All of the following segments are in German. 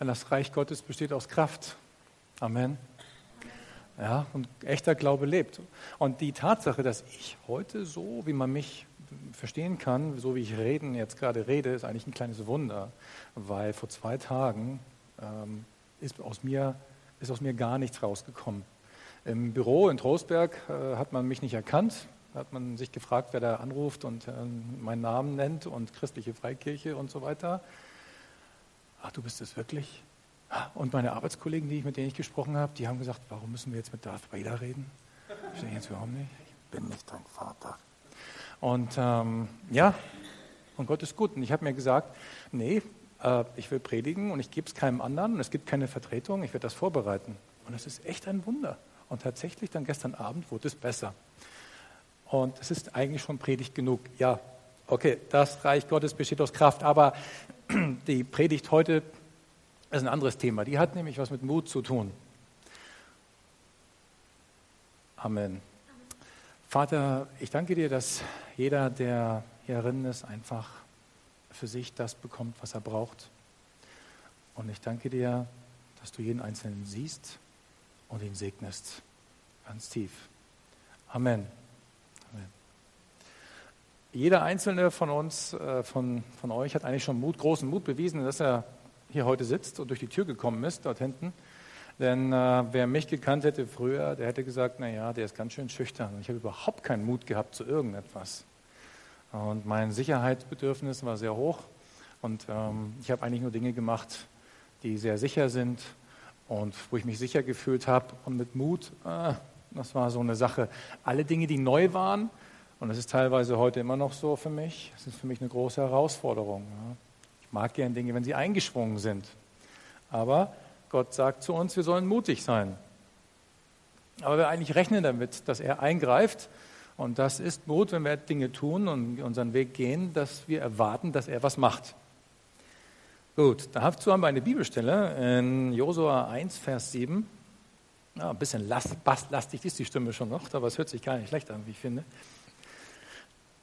Das Reich Gottes besteht aus Kraft. Amen. Ja, und echter Glaube lebt. Und die Tatsache, dass ich heute so, wie man mich verstehen kann, so wie ich reden, jetzt gerade rede, ist eigentlich ein kleines Wunder, weil vor zwei Tagen ähm, ist, aus mir, ist aus mir gar nichts rausgekommen. Im Büro in Trostberg äh, hat man mich nicht erkannt, hat man sich gefragt, wer da anruft und äh, meinen Namen nennt und christliche Freikirche und so weiter. Ach, du bist es wirklich? Und meine Arbeitskollegen, die ich, mit denen ich gesprochen habe, die haben gesagt, warum müssen wir jetzt mit Darth Vader reden? Ich denke jetzt, warum nicht? Ich bin nicht dein Vater. Und ähm, ja, und Gott ist gut. Und ich habe mir gesagt, nee, äh, ich will predigen und ich gebe es keinem anderen und es gibt keine Vertretung, ich werde das vorbereiten. Und das ist echt ein Wunder. Und tatsächlich dann gestern Abend wurde es besser. Und es ist eigentlich schon Predigt genug. Ja, okay, das Reich Gottes besteht aus Kraft, aber die Predigt heute ist ein anderes Thema. Die hat nämlich was mit Mut zu tun. Amen. Vater, ich danke dir, dass jeder, der hierin ist, einfach für sich das bekommt, was er braucht. Und ich danke dir, dass du jeden Einzelnen siehst und ihn segnest. Ganz tief. Amen. Amen. Jeder einzelne von uns, äh, von, von euch, hat eigentlich schon Mut, großen Mut bewiesen, dass er hier heute sitzt und durch die Tür gekommen ist, dort hinten. Denn äh, wer mich gekannt hätte früher, der hätte gesagt, naja, der ist ganz schön schüchtern. Ich habe überhaupt keinen Mut gehabt zu irgendetwas. Und mein Sicherheitsbedürfnis war sehr hoch. Und ähm, ich habe eigentlich nur Dinge gemacht, die sehr sicher sind und wo ich mich sicher gefühlt habe. Und mit Mut, äh, das war so eine Sache. Alle Dinge, die neu waren, und das ist teilweise heute immer noch so für mich, das ist für mich eine große Herausforderung. Ich mag gern Dinge, wenn sie eingeschwungen sind. Aber Gott sagt zu uns, wir sollen mutig sein. Aber wir eigentlich rechnen damit, dass er eingreift. Und das ist Mut, wenn wir Dinge tun und unseren Weg gehen, dass wir erwarten, dass er was macht. Gut, dazu haben wir eine Bibelstelle in Josua 1, Vers 7. Ja, ein bisschen basslastig ist die Stimme schon noch, aber es hört sich gar nicht schlecht an, wie ich finde.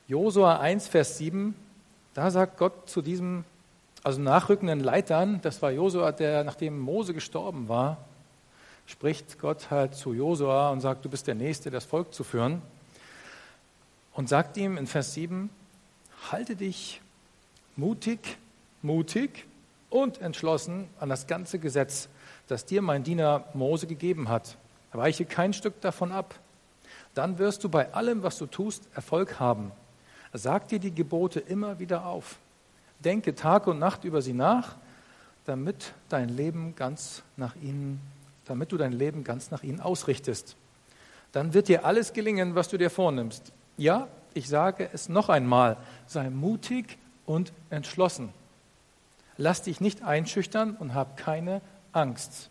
Josua 1, Vers 7, da sagt Gott zu diesem also nachrückenden Leitern, das war Josua, der nachdem Mose gestorben war, spricht Gott halt zu Josua und sagt, du bist der Nächste, das Volk zu führen. Und sagt ihm in Vers 7, halte dich mutig, mutig und entschlossen an das ganze Gesetz, das dir mein Diener Mose gegeben hat. Weiche kein Stück davon ab. Dann wirst du bei allem, was du tust, Erfolg haben. Sag dir die Gebote immer wieder auf. Denke Tag und Nacht über sie nach, damit dein Leben ganz nach ihnen, damit du dein Leben ganz nach ihnen ausrichtest. Dann wird dir alles gelingen, was du dir vornimmst. Ja, ich sage es noch einmal, sei mutig und entschlossen. Lass dich nicht einschüchtern und hab keine Angst.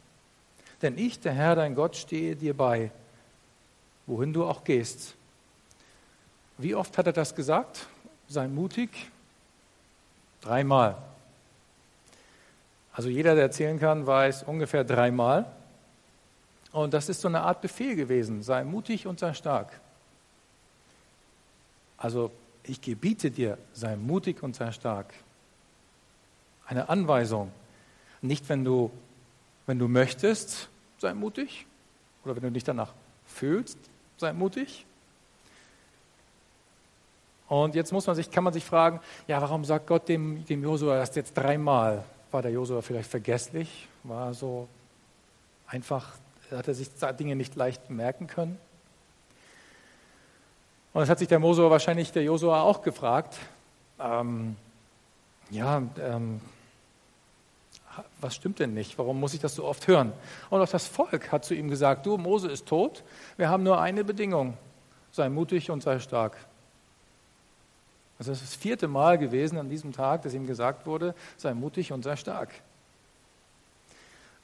Denn ich, der Herr, dein Gott, stehe dir bei, wohin du auch gehst. Wie oft hat er das gesagt? Sei mutig Dreimal. Also jeder, der erzählen kann, weiß ungefähr dreimal. Und das ist so eine Art Befehl gewesen. Sei mutig und sei stark. Also ich gebiete dir, sei mutig und sei stark. Eine Anweisung. Nicht, wenn du, wenn du möchtest, sei mutig. Oder wenn du dich danach fühlst, sei mutig. Und jetzt muss man sich, kann man sich fragen, ja, warum sagt Gott dem, dem Josua das jetzt dreimal? War der Josua vielleicht vergesslich? War so einfach, hat er sich Dinge nicht leicht merken können? Und das hat sich der Mosua wahrscheinlich der Josua auch gefragt. Ähm, ja, ähm, was stimmt denn nicht? Warum muss ich das so oft hören? Und auch das Volk hat zu ihm gesagt, du, Mose ist tot, wir haben nur eine Bedingung, sei mutig und sei stark. Also es ist das vierte Mal gewesen an diesem Tag, dass ihm gesagt wurde, sei mutig und sei stark.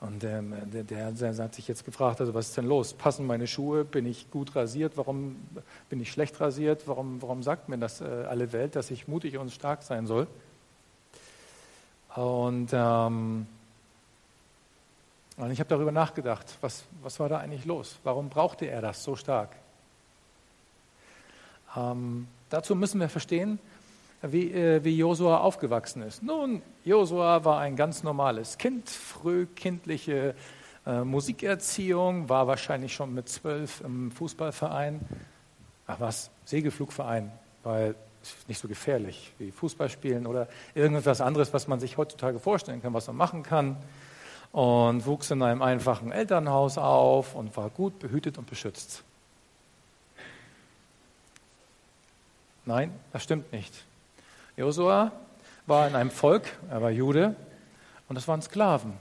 Und ähm, der, der, der, hat sich jetzt gefragt, also was ist denn los? Passen meine Schuhe? Bin ich gut rasiert? Warum bin ich schlecht rasiert? Warum, warum sagt mir das äh, alle Welt, dass ich mutig und stark sein soll? Und, ähm, und ich habe darüber nachgedacht, was, was war da eigentlich los? Warum brauchte er das so stark? Ähm, dazu müssen wir verstehen, wie, äh, wie Josua aufgewachsen ist. Nun, Josua war ein ganz normales Kind, frühkindliche äh, Musikerziehung, war wahrscheinlich schon mit zwölf im Fußballverein. Ach was, Segelflugverein, weil nicht so gefährlich wie Fußballspielen oder irgendetwas anderes, was man sich heutzutage vorstellen kann, was man machen kann. Und wuchs in einem einfachen Elternhaus auf und war gut behütet und beschützt. Nein, das stimmt nicht. Josua war in einem Volk, er war Jude, und das waren Sklaven.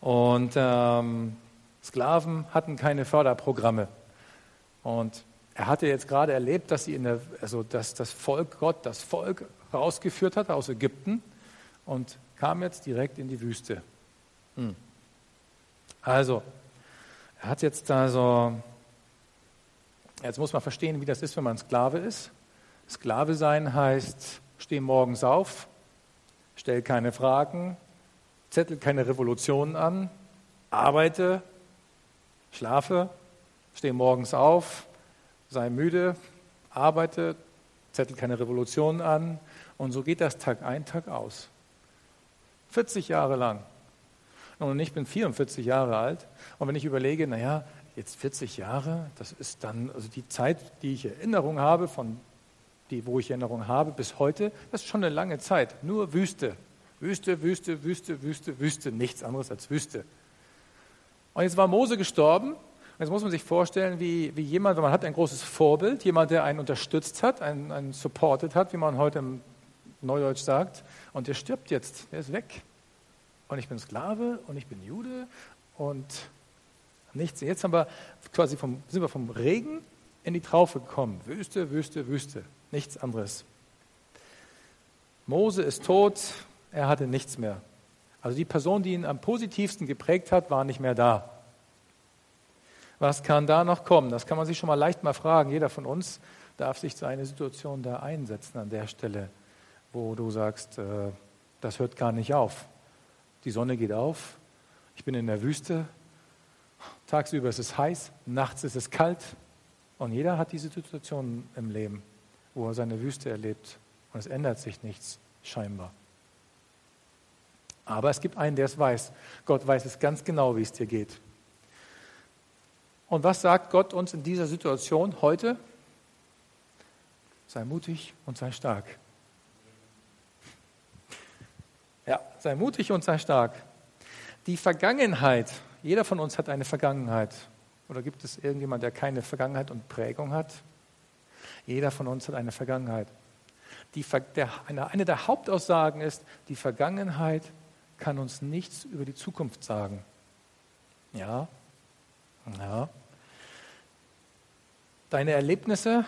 Und ähm, Sklaven hatten keine Förderprogramme. Und er hatte jetzt gerade erlebt, dass, sie in der, also dass das Volk Gott das Volk rausgeführt hat aus Ägypten und kam jetzt direkt in die Wüste. Hm. Also, er hat jetzt also, jetzt muss man verstehen, wie das ist, wenn man Sklave ist. Sklave sein heißt, steh morgens auf, stell keine Fragen, zettel keine Revolutionen an, arbeite, schlafe, steh morgens auf, sei müde, arbeite, zettel keine Revolutionen an und so geht das Tag ein, Tag aus. 40 Jahre lang. Und ich bin 44 Jahre alt und wenn ich überlege, naja, jetzt 40 Jahre, das ist dann also die Zeit, die ich Erinnerung habe von die, wo ich Erinnerung habe, bis heute, das ist schon eine lange Zeit. Nur Wüste. Wüste, Wüste, Wüste, Wüste, Wüste, nichts anderes als Wüste. Und jetzt war Mose gestorben. Jetzt muss man sich vorstellen, wie, wie jemand, man hat ein großes Vorbild, jemand, der einen unterstützt hat, einen, einen supported hat, wie man heute im Neudeutsch sagt. Und der stirbt jetzt, der ist weg. Und ich bin Sklave und ich bin Jude und nichts. Jetzt haben wir quasi vom, sind wir vom Regen in die Traufe gekommen. Wüste, Wüste, Wüste nichts anderes. Mose ist tot, er hatte nichts mehr. Also die Person, die ihn am positivsten geprägt hat, war nicht mehr da. Was kann da noch kommen? Das kann man sich schon mal leicht mal fragen. Jeder von uns darf sich zu einer Situation da einsetzen an der Stelle, wo du sagst, äh, das hört gar nicht auf. Die Sonne geht auf, ich bin in der Wüste, tagsüber ist es heiß, nachts ist es kalt und jeder hat diese Situation im Leben wo er seine Wüste erlebt. Und es ändert sich nichts, scheinbar. Aber es gibt einen, der es weiß. Gott weiß es ganz genau, wie es dir geht. Und was sagt Gott uns in dieser Situation heute? Sei mutig und sei stark. Ja, sei mutig und sei stark. Die Vergangenheit, jeder von uns hat eine Vergangenheit. Oder gibt es irgendjemand, der keine Vergangenheit und Prägung hat? Jeder von uns hat eine Vergangenheit. Die, der, eine, eine der Hauptaussagen ist, die Vergangenheit kann uns nichts über die Zukunft sagen. Ja, ja. Deine Erlebnisse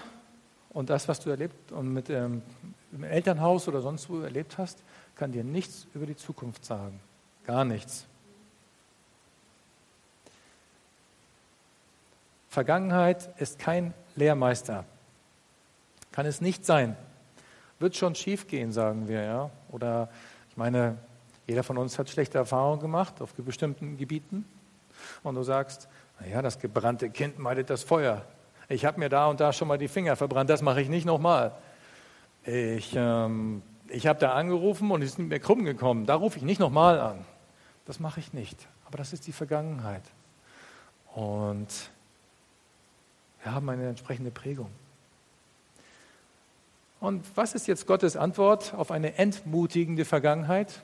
und das, was du erlebt und mit ähm, im Elternhaus oder sonst wo erlebt hast, kann dir nichts über die Zukunft sagen. Gar nichts. Vergangenheit ist kein Lehrmeister. Kann es nicht sein. Wird schon schief gehen, sagen wir, ja. Oder ich meine, jeder von uns hat schlechte Erfahrungen gemacht auf bestimmten Gebieten. Und du sagst, naja, das gebrannte Kind meidet das Feuer. Ich habe mir da und da schon mal die Finger verbrannt, das mache ich nicht nochmal. Ich, ähm, ich habe da angerufen und es ist mir krumm gekommen. Da rufe ich nicht nochmal an. Das mache ich nicht. Aber das ist die Vergangenheit. Und wir haben eine entsprechende Prägung. Und was ist jetzt Gottes Antwort auf eine entmutigende Vergangenheit?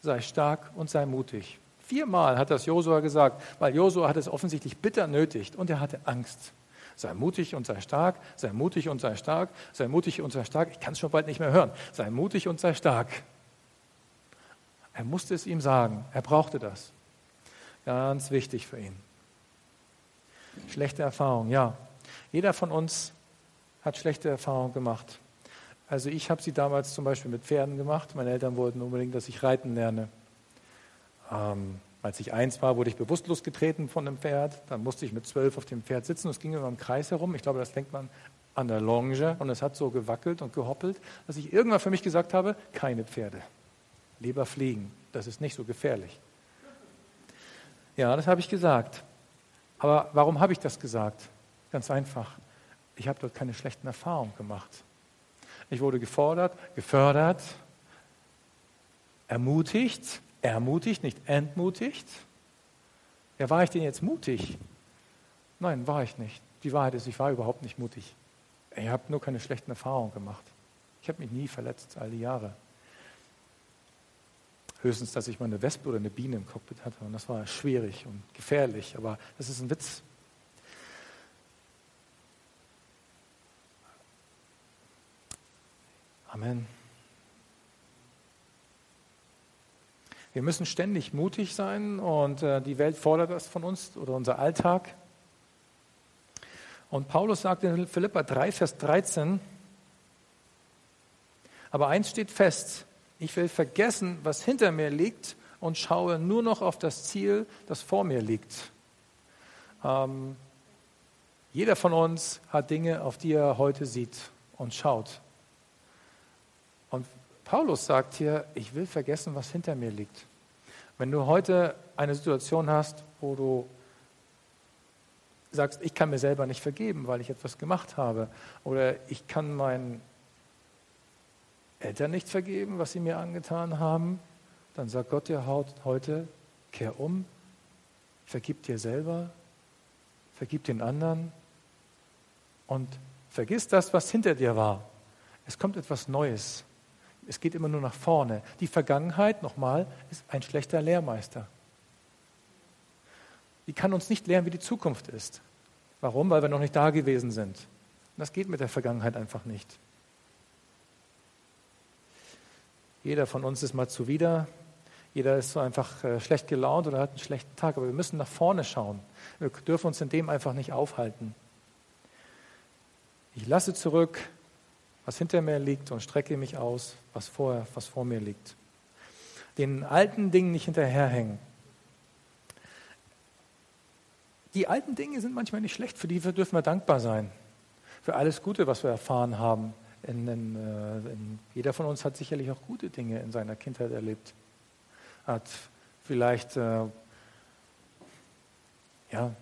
Sei stark und sei mutig. Viermal hat das Josua gesagt, weil Josua hat es offensichtlich bitter nötigt und er hatte Angst. Sei mutig und sei stark, sei mutig und sei stark, sei mutig und sei stark. Ich kann es schon bald nicht mehr hören. Sei mutig und sei stark. Er musste es ihm sagen. Er brauchte das. Ganz wichtig für ihn. Schlechte Erfahrung, ja. Jeder von uns hat schlechte Erfahrungen gemacht. Also ich habe sie damals zum Beispiel mit Pferden gemacht. Meine Eltern wollten unbedingt, dass ich reiten lerne. Ähm, als ich eins war, wurde ich bewusstlos getreten von einem Pferd. Dann musste ich mit zwölf auf dem Pferd sitzen. Es ging immer im Kreis herum. Ich glaube, das fängt man an der Longe und es hat so gewackelt und gehoppelt, dass ich irgendwann für mich gesagt habe, keine Pferde. Lieber fliegen. Das ist nicht so gefährlich. Ja, das habe ich gesagt. Aber warum habe ich das gesagt? Ganz einfach. Ich habe dort keine schlechten Erfahrungen gemacht. Ich wurde gefordert, gefördert, ermutigt, ermutigt, nicht entmutigt. Ja, war ich denn jetzt mutig? Nein, war ich nicht. Die Wahrheit ist, ich war überhaupt nicht mutig. Ich habe nur keine schlechten Erfahrungen gemacht. Ich habe mich nie verletzt, all die Jahre. Höchstens, dass ich mal eine Wespe oder eine Biene im Cockpit hatte. Und das war schwierig und gefährlich. Aber das ist ein Witz. Amen. Wir müssen ständig mutig sein und äh, die Welt fordert das von uns oder unser Alltag. Und Paulus sagt in Philippa 3, Vers 13, aber eins steht fest, ich will vergessen, was hinter mir liegt und schaue nur noch auf das Ziel, das vor mir liegt. Ähm, jeder von uns hat Dinge, auf die er heute sieht und schaut. Und Paulus sagt hier, ich will vergessen, was hinter mir liegt. Wenn du heute eine Situation hast, wo du sagst, ich kann mir selber nicht vergeben, weil ich etwas gemacht habe, oder ich kann meinen Eltern nicht vergeben, was sie mir angetan haben, dann sagt Gott dir heute, kehr um, vergib dir selber, vergib den anderen und vergiss das, was hinter dir war. Es kommt etwas Neues. Es geht immer nur nach vorne. Die Vergangenheit, nochmal, ist ein schlechter Lehrmeister. Die kann uns nicht lehren, wie die Zukunft ist. Warum? Weil wir noch nicht da gewesen sind. das geht mit der Vergangenheit einfach nicht. Jeder von uns ist mal zuwider. Jeder ist so einfach äh, schlecht gelaunt oder hat einen schlechten Tag. Aber wir müssen nach vorne schauen. Wir dürfen uns in dem einfach nicht aufhalten. Ich lasse zurück, was hinter mir liegt und strecke mich aus, was vor, was vor mir liegt. Den alten Dingen nicht hinterherhängen. Die alten Dinge sind manchmal nicht schlecht, für die dürfen wir dankbar sein. Für alles Gute, was wir erfahren haben. In, in, äh, in, jeder von uns hat sicherlich auch gute Dinge in seiner Kindheit erlebt. Hat vielleicht, äh, ja,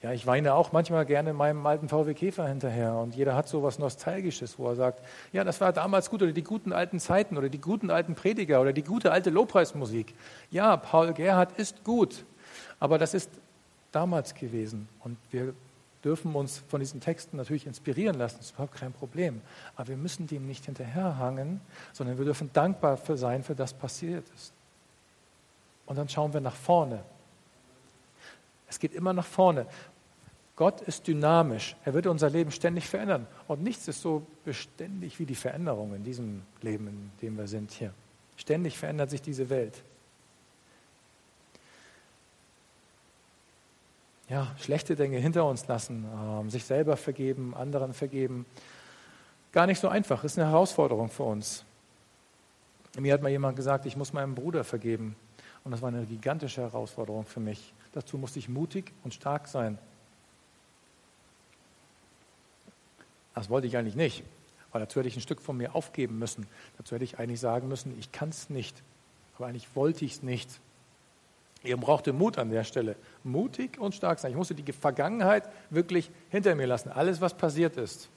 ja, ich weine auch manchmal gerne meinem alten VW Käfer hinterher und jeder hat so was Nostalgisches, wo er sagt, ja, das war damals gut oder die guten alten Zeiten oder die guten alten Prediger oder die gute alte Lobpreismusik. Ja, Paul Gerhard ist gut, aber das ist damals gewesen und wir dürfen uns von diesen Texten natürlich inspirieren lassen, das ist überhaupt kein Problem. Aber wir müssen dem nicht hinterherhangen, sondern wir dürfen dankbar für sein, für das passiert ist. Und dann schauen wir nach vorne. Es geht immer nach vorne. Gott ist dynamisch. Er wird unser Leben ständig verändern. Und nichts ist so beständig wie die Veränderung in diesem Leben, in dem wir sind hier. Ständig verändert sich diese Welt. Ja, schlechte Dinge hinter uns lassen, äh, sich selber vergeben, anderen vergeben. Gar nicht so einfach, ist eine Herausforderung für uns. Mir hat mal jemand gesagt, ich muss meinem Bruder vergeben. Und das war eine gigantische Herausforderung für mich. Dazu musste ich mutig und stark sein. Das wollte ich eigentlich nicht, weil dazu hätte ich ein Stück von mir aufgeben müssen. Dazu hätte ich eigentlich sagen müssen, ich kann es nicht. Aber eigentlich wollte ich es nicht. Ihr brauchte Mut an der Stelle. Mutig und stark sein. Ich musste die Vergangenheit wirklich hinter mir lassen. Alles, was passiert ist.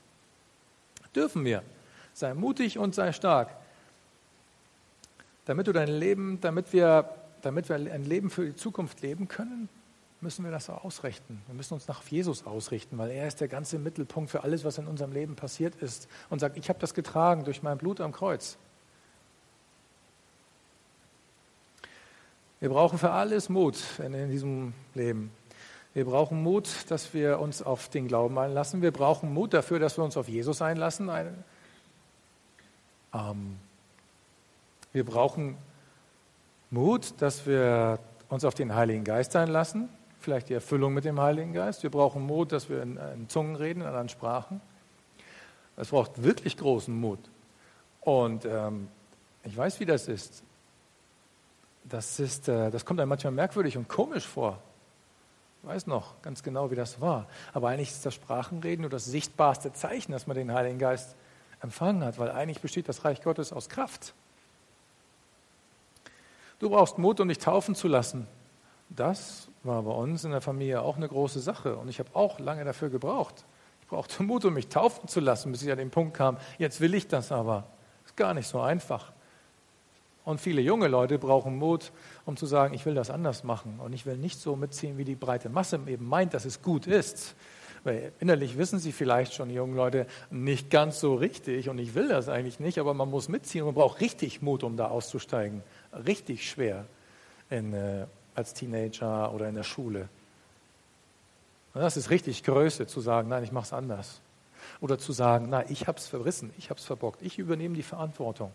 Dürfen wir. Sei mutig und sei stark. Damit du dein Leben, damit wir damit wir ein Leben für die Zukunft leben können, müssen wir das auch ausrichten. Wir müssen uns nach Jesus ausrichten, weil er ist der ganze Mittelpunkt für alles, was in unserem Leben passiert ist. Und sagt, ich habe das getragen durch mein Blut am Kreuz. Wir brauchen für alles Mut in, diesem Leben. Wir brauchen Mut, dass wir uns auf den Glauben einlassen. Wir brauchen Mut dafür, dass wir uns auf Jesus einlassen. Ähm, wir brauchen Mut, dass wir uns auf den Heiligen Geist einlassen, vielleicht die Erfüllung mit dem Heiligen Geist. Wir brauchen Mut, dass wir in, in Zungen reden, in anderen Sprachen. Es braucht wirklich großen Mut. Und ähm, ich weiß, wie das ist. Das, ist, äh, das kommt einem manchmal merkwürdig und komisch vor. Ich weiß noch ganz genau, wie das war. Aber eigentlich ist das Sprachenreden nur das sichtbarste Zeichen, dass man den Heiligen Geist empfangen hat, weil eigentlich besteht das Reich Gottes aus Kraft. Du brauchst Mut, um dich taufen zu lassen. Das war bei uns in der Familie auch eine große Sache und ich habe auch lange dafür gebraucht. Ich brauchte Mut, um mich taufen zu lassen, bis ich an den Punkt kam, jetzt will ich das aber. Ist gar nicht so einfach. Und viele junge Leute brauchen Mut, um zu sagen, ich will das anders machen und ich will nicht so mitziehen, wie die breite Masse eben meint, dass es gut ist. Weil innerlich wissen sie vielleicht schon, die jungen Leute, nicht ganz so richtig und ich will das eigentlich nicht, aber man muss mitziehen und man braucht richtig Mut, um da auszusteigen. Richtig schwer in, äh, als Teenager oder in der Schule. Und das ist richtig Größe, zu sagen, nein, ich mache es anders. Oder zu sagen, nein, ich habe es verrissen, ich habe es verbockt, ich übernehme die Verantwortung.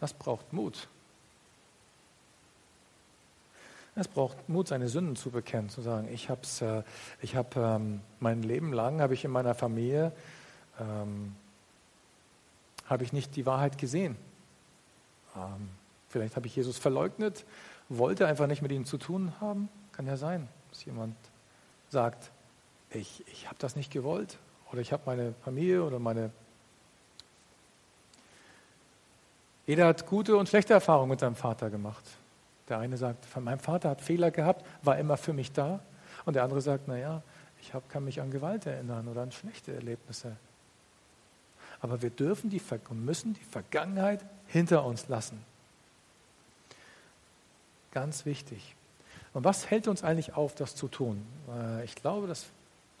Das braucht Mut. Es braucht Mut, seine Sünden zu bekennen, zu sagen, ich habe äh, ich hab, ähm, mein Leben lang, habe ich in meiner Familie, ähm, habe ich nicht die Wahrheit gesehen. Ähm, vielleicht habe ich Jesus verleugnet, wollte einfach nicht mit ihm zu tun haben. Kann ja sein, dass jemand sagt, ich, ich habe das nicht gewollt oder ich habe meine Familie oder meine... Jeder hat gute und schlechte Erfahrungen mit seinem Vater gemacht. Der eine sagt, mein Vater hat Fehler gehabt, war immer für mich da. Und der andere sagt, naja, ich hab, kann mich an Gewalt erinnern oder an schlechte Erlebnisse. Aber wir dürfen die müssen die Vergangenheit hinter uns lassen. Ganz wichtig. Und was hält uns eigentlich auf, das zu tun? Äh, ich glaube, dass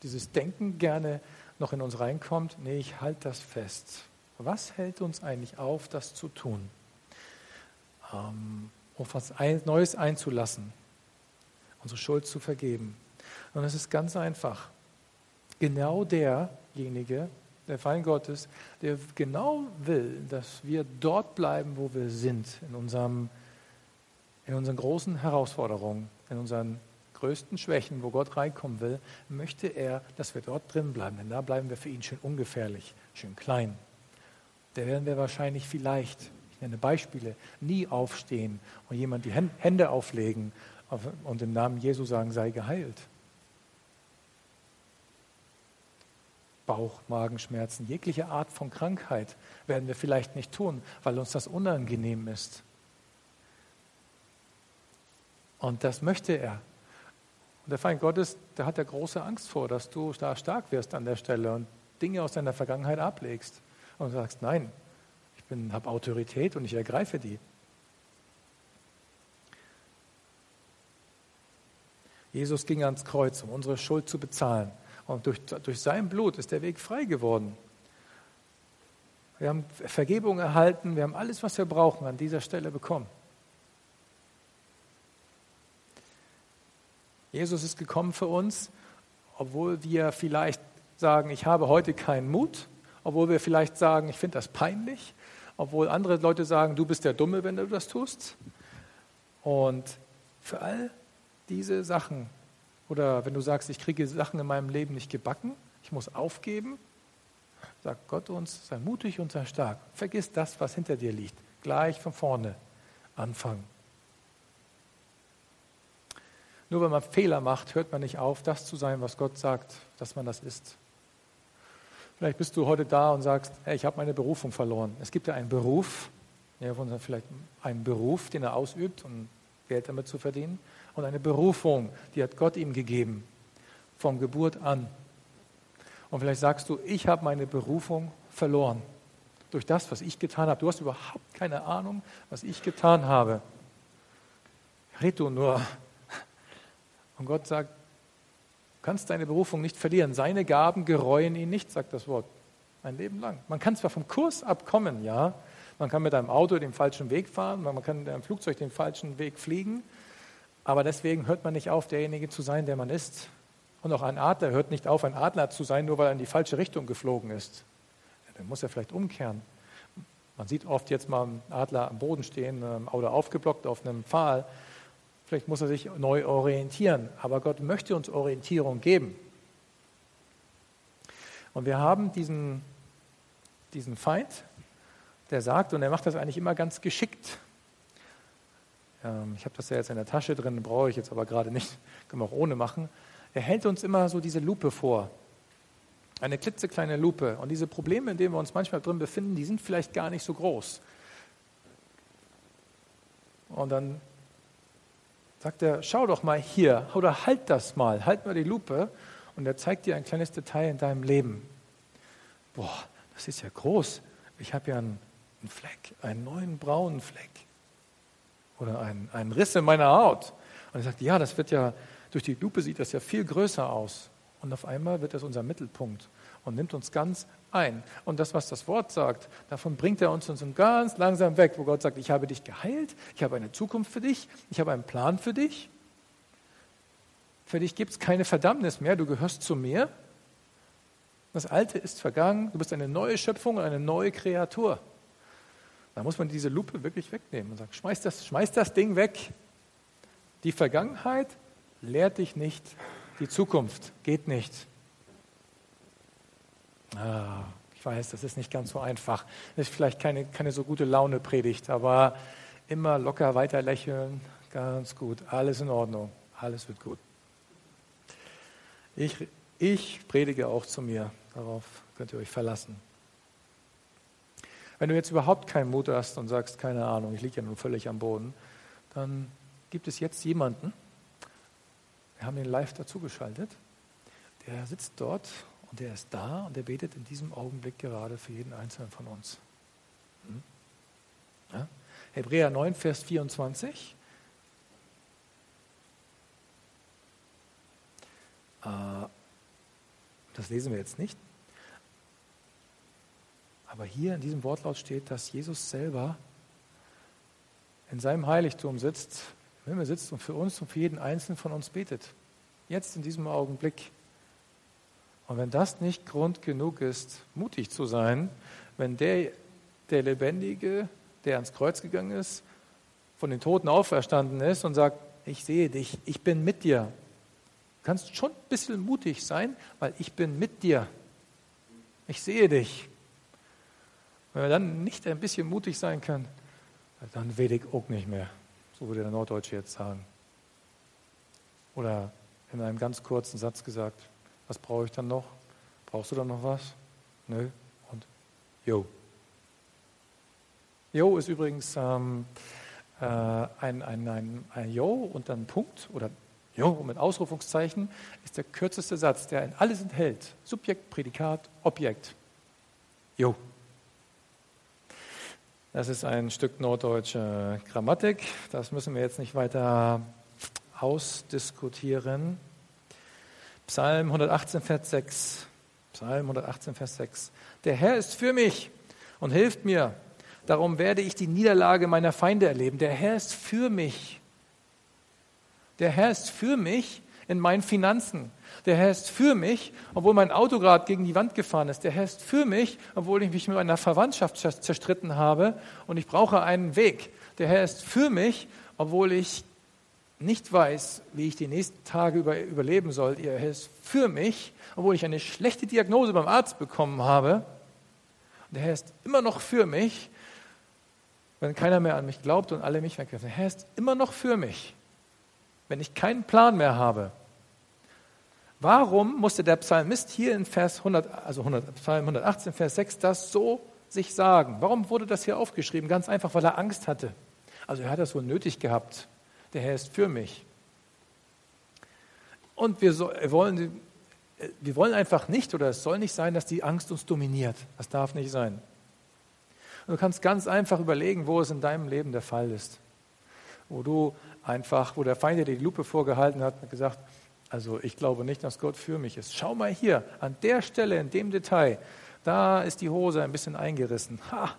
dieses Denken gerne noch in uns reinkommt. Nee, ich halte das fest. Was hält uns eigentlich auf, das zu tun? Ähm, auf was Neues einzulassen, unsere Schuld zu vergeben. Und es ist ganz einfach. Genau derjenige, der Feind Gottes, der genau will, dass wir dort bleiben, wo wir sind, in, unserem, in unseren großen Herausforderungen, in unseren größten Schwächen, wo Gott reinkommen will, möchte er, dass wir dort drin bleiben. Denn da bleiben wir für ihn schön ungefährlich, schön klein. Da werden wir wahrscheinlich vielleicht ich nenne Beispiele, nie aufstehen und jemand die Hände auflegen und im Namen Jesu sagen, sei geheilt. Bauch, Magenschmerzen, jegliche Art von Krankheit werden wir vielleicht nicht tun, weil uns das unangenehm ist. Und das möchte er. Und der Feind Gottes, der hat ja große Angst vor, dass du da stark wirst an der Stelle und Dinge aus deiner Vergangenheit ablegst und sagst, nein, ich habe Autorität und ich ergreife die. Jesus ging ans Kreuz, um unsere Schuld zu bezahlen. Und durch, durch sein Blut ist der Weg frei geworden. Wir haben Vergebung erhalten, wir haben alles, was wir brauchen, an dieser Stelle bekommen. Jesus ist gekommen für uns, obwohl wir vielleicht sagen, ich habe heute keinen Mut, obwohl wir vielleicht sagen, ich finde das peinlich, obwohl andere Leute sagen, du bist der Dumme, wenn du das tust. Und für all diese Sachen, oder wenn du sagst, ich kriege Sachen in meinem Leben nicht gebacken, ich muss aufgeben, sagt Gott uns, sei mutig und sei stark. Vergiss das, was hinter dir liegt. Gleich von vorne anfangen. Nur wenn man Fehler macht, hört man nicht auf, das zu sein, was Gott sagt, dass man das ist. Vielleicht bist du heute da und sagst, hey, ich habe meine Berufung verloren. Es gibt ja einen Beruf, ja, vielleicht einen Beruf, den er ausübt, um Geld damit zu verdienen, und eine Berufung, die hat Gott ihm gegeben, von Geburt an. Und vielleicht sagst du, ich habe meine Berufung verloren durch das, was ich getan habe. Du hast überhaupt keine Ahnung, was ich getan habe. Red du nur. Und Gott sagt, kannst deine Berufung nicht verlieren. Seine Gaben gereuen ihn nicht, sagt das Wort. Ein Leben lang. Man kann zwar vom Kurs abkommen, ja. Man kann mit einem Auto den falschen Weg fahren, man kann mit einem Flugzeug den falschen Weg fliegen, aber deswegen hört man nicht auf, derjenige zu sein, der man ist. Und auch ein Adler hört nicht auf, ein Adler zu sein, nur weil er in die falsche Richtung geflogen ist. Dann muss er vielleicht umkehren. Man sieht oft jetzt mal einen Adler am Boden stehen oder aufgeblockt auf einem Pfahl. Vielleicht muss er sich neu orientieren, aber Gott möchte uns Orientierung geben. Und wir haben diesen diesen Feind, der sagt, und er macht das eigentlich immer ganz geschickt. Ähm, ich habe das ja jetzt in der Tasche drin, brauche ich jetzt aber gerade nicht, können wir auch ohne machen. Er hält uns immer so diese Lupe vor. Eine klitzekleine Lupe. Und diese Probleme, in denen wir uns manchmal drin befinden, die sind vielleicht gar nicht so groß. Und dann sagt er, schau doch mal hier oder halt das mal, halt mal die Lupe und er zeigt dir ein kleines Detail in deinem Leben. Boah, das ist ja groß. Ich habe ja einen, einen, Fleck, einen neuen braunen Fleck oder einen, einen Riss in meiner Haut. Und er sagt, ja, das wird ja, durch die Lupe sieht das ja viel größer aus. Und auf einmal wird das unser Mittelpunkt und nimmt uns ganz ein. Und das, was das Wort sagt, davon bringt er uns, uns ganz langsam weg, wo Gott sagt, ich habe dich geheilt, ich habe eine Zukunft für dich, ich habe einen Plan für dich. Für dich gibt es keine Verdammnis mehr, du gehörst zu mir. Das Alte ist vergangen, du bist eine neue Schöpfung eine neue Kreatur. Da muss man diese Lupe wirklich wegnehmen und sagen, schmeiß das, schmeiß das Ding weg. Die Vergangenheit lehrt dich nicht, die Zukunft geht nicht. Ah, ich weiß, das ist nicht ganz so einfach. Das ist vielleicht keine, keine so gute Laune-Predigt, aber immer locker weiter lächeln, ganz gut, alles in Ordnung, alles wird gut. Ich, ich predige auch zu mir, darauf könnt ihr euch verlassen. Wenn du jetzt überhaupt keinen Mut hast und sagst, keine Ahnung, ich liege ja nun völlig am Boden, dann gibt es jetzt jemanden, wir haben ihn live dazugeschaltet, der sitzt dort und der ist da und der betet in diesem Augenblick gerade für jeden Einzelnen von uns. Hm? Ja? Hebräer 9, Vers 24. Äh, das lesen wir jetzt nicht. Aber hier in diesem Wortlaut steht, dass Jesus selber in seinem Heiligtum sitzt, im Himmel sitzt und für uns und für jeden Einzelnen von uns betet. Jetzt in diesem Augenblick. Und wenn das nicht Grund genug ist, mutig zu sein, wenn der, der Lebendige, der ans Kreuz gegangen ist, von den Toten auferstanden ist und sagt, ich sehe dich, ich bin mit dir. Du kannst schon ein bisschen mutig sein, weil ich bin mit dir. Ich sehe dich. Wenn wir dann nicht ein bisschen mutig sein können, dann will ich auch nicht mehr. So würde der Norddeutsche jetzt sagen. Oder in einem ganz kurzen Satz gesagt, was brauche ich dann noch? Brauchst du dann noch was? Nö. Und Jo. Jo ist übrigens ähm, äh, ein, ein, ein, ein Jo und dann Punkt oder Jo mit Ausrufungszeichen ist der kürzeste Satz, der in alles enthält. Subjekt, Prädikat, Objekt. Jo. Das ist ein Stück norddeutsche Grammatik. Das müssen wir jetzt nicht weiter ausdiskutieren. Psalm 118, Vers 6. Psalm 118, Vers 6. Der Herr ist für mich und hilft mir. Darum werde ich die Niederlage meiner Feinde erleben. Der Herr ist für mich. Der Herr ist für mich in meinen Finanzen. Der Herr ist für mich, obwohl mein Auto gerade gegen die Wand gefahren ist. Der Herr ist für mich, obwohl ich mich mit meiner Verwandtschaft zerstritten habe und ich brauche einen Weg. Der Herr ist für mich, obwohl ich nicht weiß, wie ich die nächsten Tage über, überleben soll, er ist für mich, obwohl ich eine schlechte Diagnose beim Arzt bekommen habe. Und der Herr ist immer noch für mich, wenn keiner mehr an mich glaubt und alle mich wegwerfen. Der Herr ist immer noch für mich, wenn ich keinen Plan mehr habe. Warum musste der Psalmist hier in Vers 100, also 100, Psalm 118, Vers 6 das so sich sagen? Warum wurde das hier aufgeschrieben? Ganz einfach, weil er Angst hatte. Also er hat das wohl nötig gehabt, der Herr ist für mich. Und wir, so, wollen, wir wollen einfach nicht oder es soll nicht sein, dass die Angst uns dominiert. Das darf nicht sein. Und du kannst ganz einfach überlegen, wo es in deinem Leben der Fall ist. Wo du einfach, wo der Feind dir die Lupe vorgehalten hat und gesagt, also ich glaube nicht, dass Gott für mich ist. Schau mal hier, an der Stelle, in dem Detail, da ist die Hose ein bisschen eingerissen. Ha!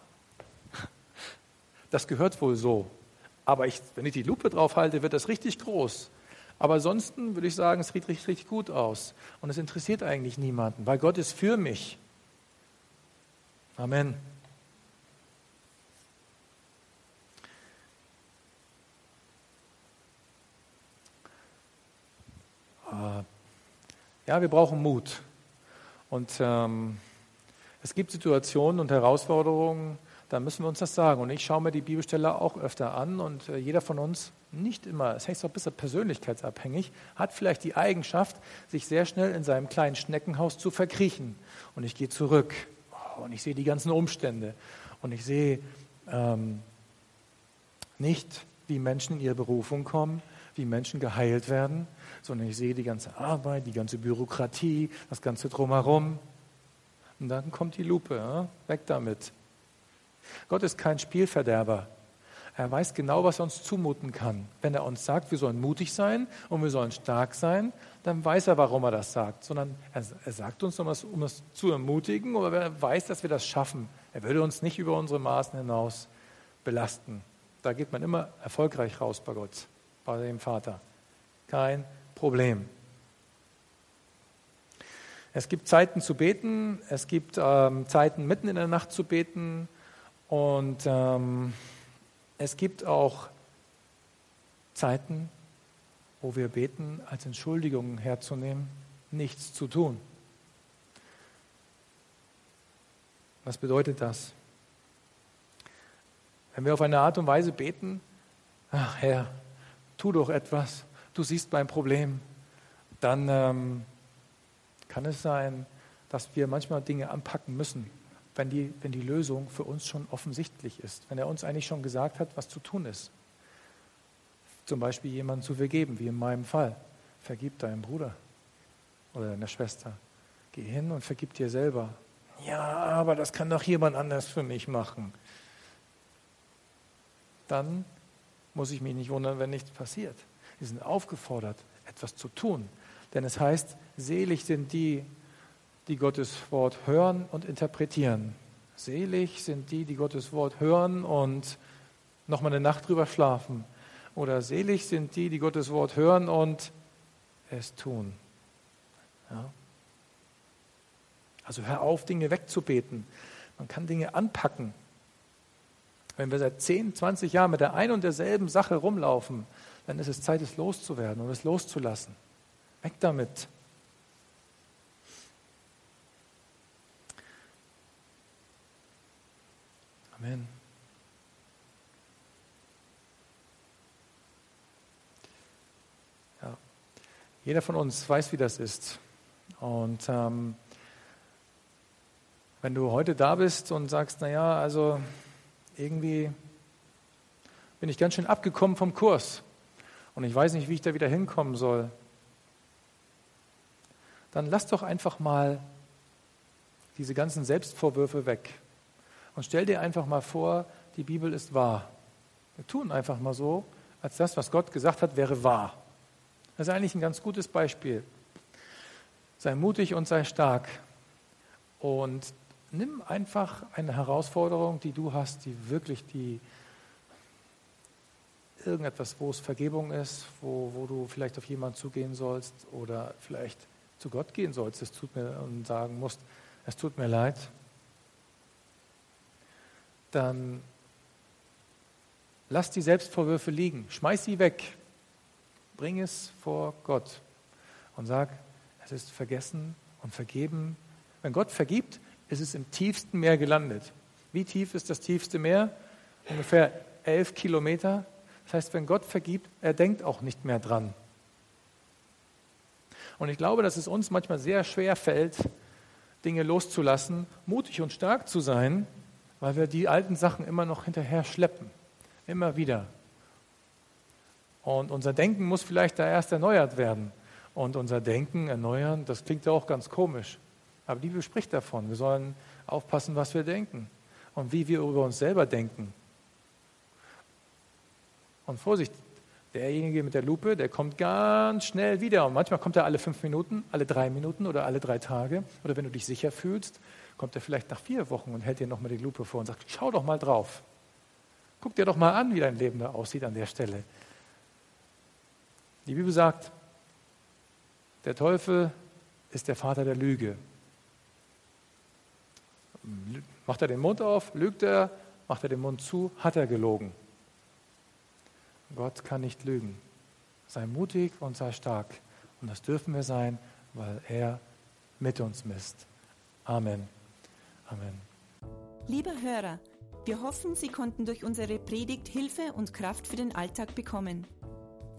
Das gehört wohl so. Aber ich, wenn ich die Lupe drauf halte, wird das richtig groß. Aber ansonsten würde ich sagen, es sieht richtig, richtig gut aus. Und es interessiert eigentlich niemanden, weil Gott ist für mich. Amen. Äh, ja, wir brauchen Mut. Und ähm, Es gibt Situationen und Herausforderungen, da müssen wir uns das sagen. Und ich schaue mir die Bibelstelle auch öfter an und äh, jeder von uns, nicht immer, es hängt auch ein bisschen persönlichkeitsabhängig, hat vielleicht die Eigenschaft, sich sehr schnell in seinem kleinen Schneckenhaus zu verkriechen. Und ich gehe zurück oh, und ich sehe die ganzen Umstände und ich sehe ähm, nicht, wie Menschen in ihre Berufung kommen, wie Menschen geheilt werden, sondern ich sehe die ganze Arbeit, die ganze Bürokratie, das ganze Drumherum. Und dann kommt die Lupe, weg damit. Gott ist kein Spielverderber. Er weiß genau, was er uns zumuten kann. Wenn er uns sagt, wir sollen mutig sein und wir sollen stark sein, dann weiß er, warum er das sagt. Sondern er, er sagt uns, um es, um es zu ermutigen, aber er weiß, dass wir das schaffen. Er würde uns nicht über unsere Maßen hinaus belasten. Da geht man immer erfolgreich raus bei Gott, bei dem Vater. Kein Problem. Es gibt Zeiten zu beten, es gibt ähm, Zeiten mitten in der Nacht zu beten, und ähm, es gibt auch Zeiten, wo wir beten, als Entschuldigung herzunehmen, nichts zu tun. Was bedeutet das? Wenn wir auf eine Art und Weise beten, ach Herr, tu doch etwas, du siehst mein Problem, dann ähm, kann es sein, dass wir manchmal Dinge anpacken müssen, wenn die, wenn die Lösung für uns schon offensichtlich ist, wenn er uns eigentlich schon gesagt hat, was zu tun ist. Zum Beispiel jemanden zu vergeben, wie in meinem Fall. Vergib deinem Bruder oder deiner Schwester. Geh hin und vergib dir selber. Ja, aber das kann doch jemand anders für mich machen. Dann muss ich mich nicht wundern, wenn nichts passiert. Wir sind aufgefordert, etwas zu tun. Denn es heißt, selig sind die, die Gottes Wort hören und interpretieren. Selig sind die, die Gottes Wort hören und nochmal eine Nacht drüber schlafen. Oder selig sind die, die Gottes Wort hören und es tun. Ja. Also hör auf, Dinge wegzubeten. Man kann Dinge anpacken. Wenn wir seit 10, 20 Jahren mit der einen und derselben Sache rumlaufen, dann ist es Zeit, es loszuwerden und es loszulassen. Weg damit. Amen. Ja. Jeder von uns weiß, wie das ist. Und ähm, wenn du heute da bist und sagst, naja, also irgendwie bin ich ganz schön abgekommen vom Kurs und ich weiß nicht, wie ich da wieder hinkommen soll, dann lass doch einfach mal diese ganzen Selbstvorwürfe weg. Und stell dir einfach mal vor, die Bibel ist wahr. Wir tun einfach mal so, als das, was Gott gesagt hat, wäre wahr. Das ist eigentlich ein ganz gutes Beispiel. Sei mutig und sei stark. Und nimm einfach eine Herausforderung, die du hast, die wirklich die irgendetwas, wo es Vergebung ist, wo, wo du vielleicht auf jemanden zugehen sollst oder vielleicht zu Gott gehen sollst, es tut mir und sagen musst, es tut mir leid, dann lass die Selbstvorwürfe liegen, schmeiß sie weg, bring es vor Gott und sag, es ist vergessen und vergeben. Wenn Gott vergibt, ist es im tiefsten Meer gelandet. Wie tief ist das tiefste Meer? Ungefähr elf Kilometer. Das heißt, wenn Gott vergibt, er denkt auch nicht mehr dran. Und ich glaube, dass es uns manchmal sehr schwer fällt, Dinge loszulassen, mutig und stark zu sein, weil wir die alten Sachen immer noch hinterher schleppen. Immer wieder. Und unser Denken muss vielleicht da erst erneuert werden. Und unser Denken erneuern, das klingt ja auch ganz komisch. Aber die Bibel spricht davon. Wir sollen aufpassen, was wir denken und wie wir über uns selber denken. Und Vorsicht, derjenige mit der Lupe, der kommt ganz schnell wieder. Und manchmal kommt er alle fünf Minuten, alle drei Minuten oder alle drei Tage. Oder wenn du dich sicher fühlst, kommt er vielleicht nach vier Wochen und hält dir nochmal die Lupe vor und sagt, schau doch mal drauf. Guck dir doch mal an, wie dein Leben da aussieht an der Stelle. Die Bibel sagt, der Teufel ist der Vater der Lüge. Macht er den Mund auf, lügt er, macht er den Mund zu, hat er gelogen. Gott kann nicht lügen. Sei mutig und sei stark. Und das dürfen wir sein, weil er mit uns misst. Amen. Amen. Lieber Hörer, wir hoffen, Sie konnten durch unsere Predigt Hilfe und Kraft für den Alltag bekommen.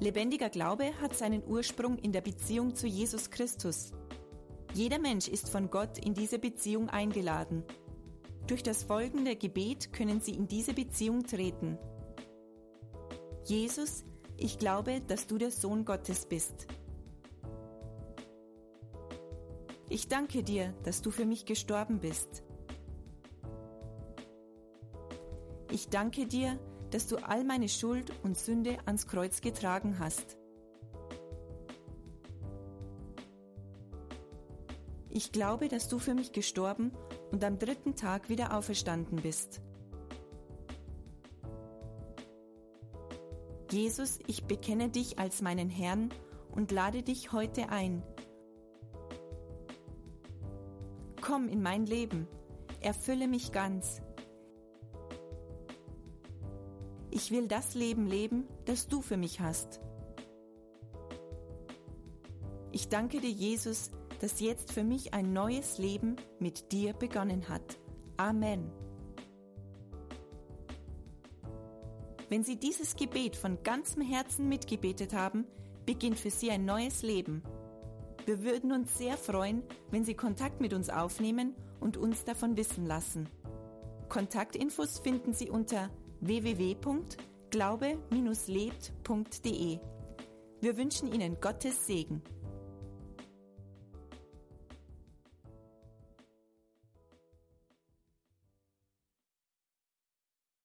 Lebendiger Glaube hat seinen Ursprung in der Beziehung zu Jesus Christus. Jeder Mensch ist von Gott in diese Beziehung eingeladen. Durch das folgende Gebet können Sie in diese Beziehung treten. Jesus, ich glaube, dass du der Sohn Gottes bist. Ich danke dir, dass du für mich gestorben bist. Ich danke dir, dass du all meine Schuld und Sünde ans Kreuz getragen hast. Ich glaube, dass du für mich gestorben und am dritten Tag wieder auferstanden bist. Jesus, ich bekenne dich als meinen Herrn und lade dich heute ein. Komm in mein Leben, erfülle mich ganz. Ich will das Leben leben, das du für mich hast. Ich danke dir, Jesus, dass jetzt für mich ein neues Leben mit dir begonnen hat. Amen. Wenn Sie dieses Gebet von ganzem Herzen mitgebetet haben, beginnt für Sie ein neues Leben. Wir würden uns sehr freuen, wenn Sie Kontakt mit uns aufnehmen und uns davon wissen lassen. Kontaktinfos finden Sie unter www.glaube-lebt.de. Wir wünschen Ihnen Gottes Segen.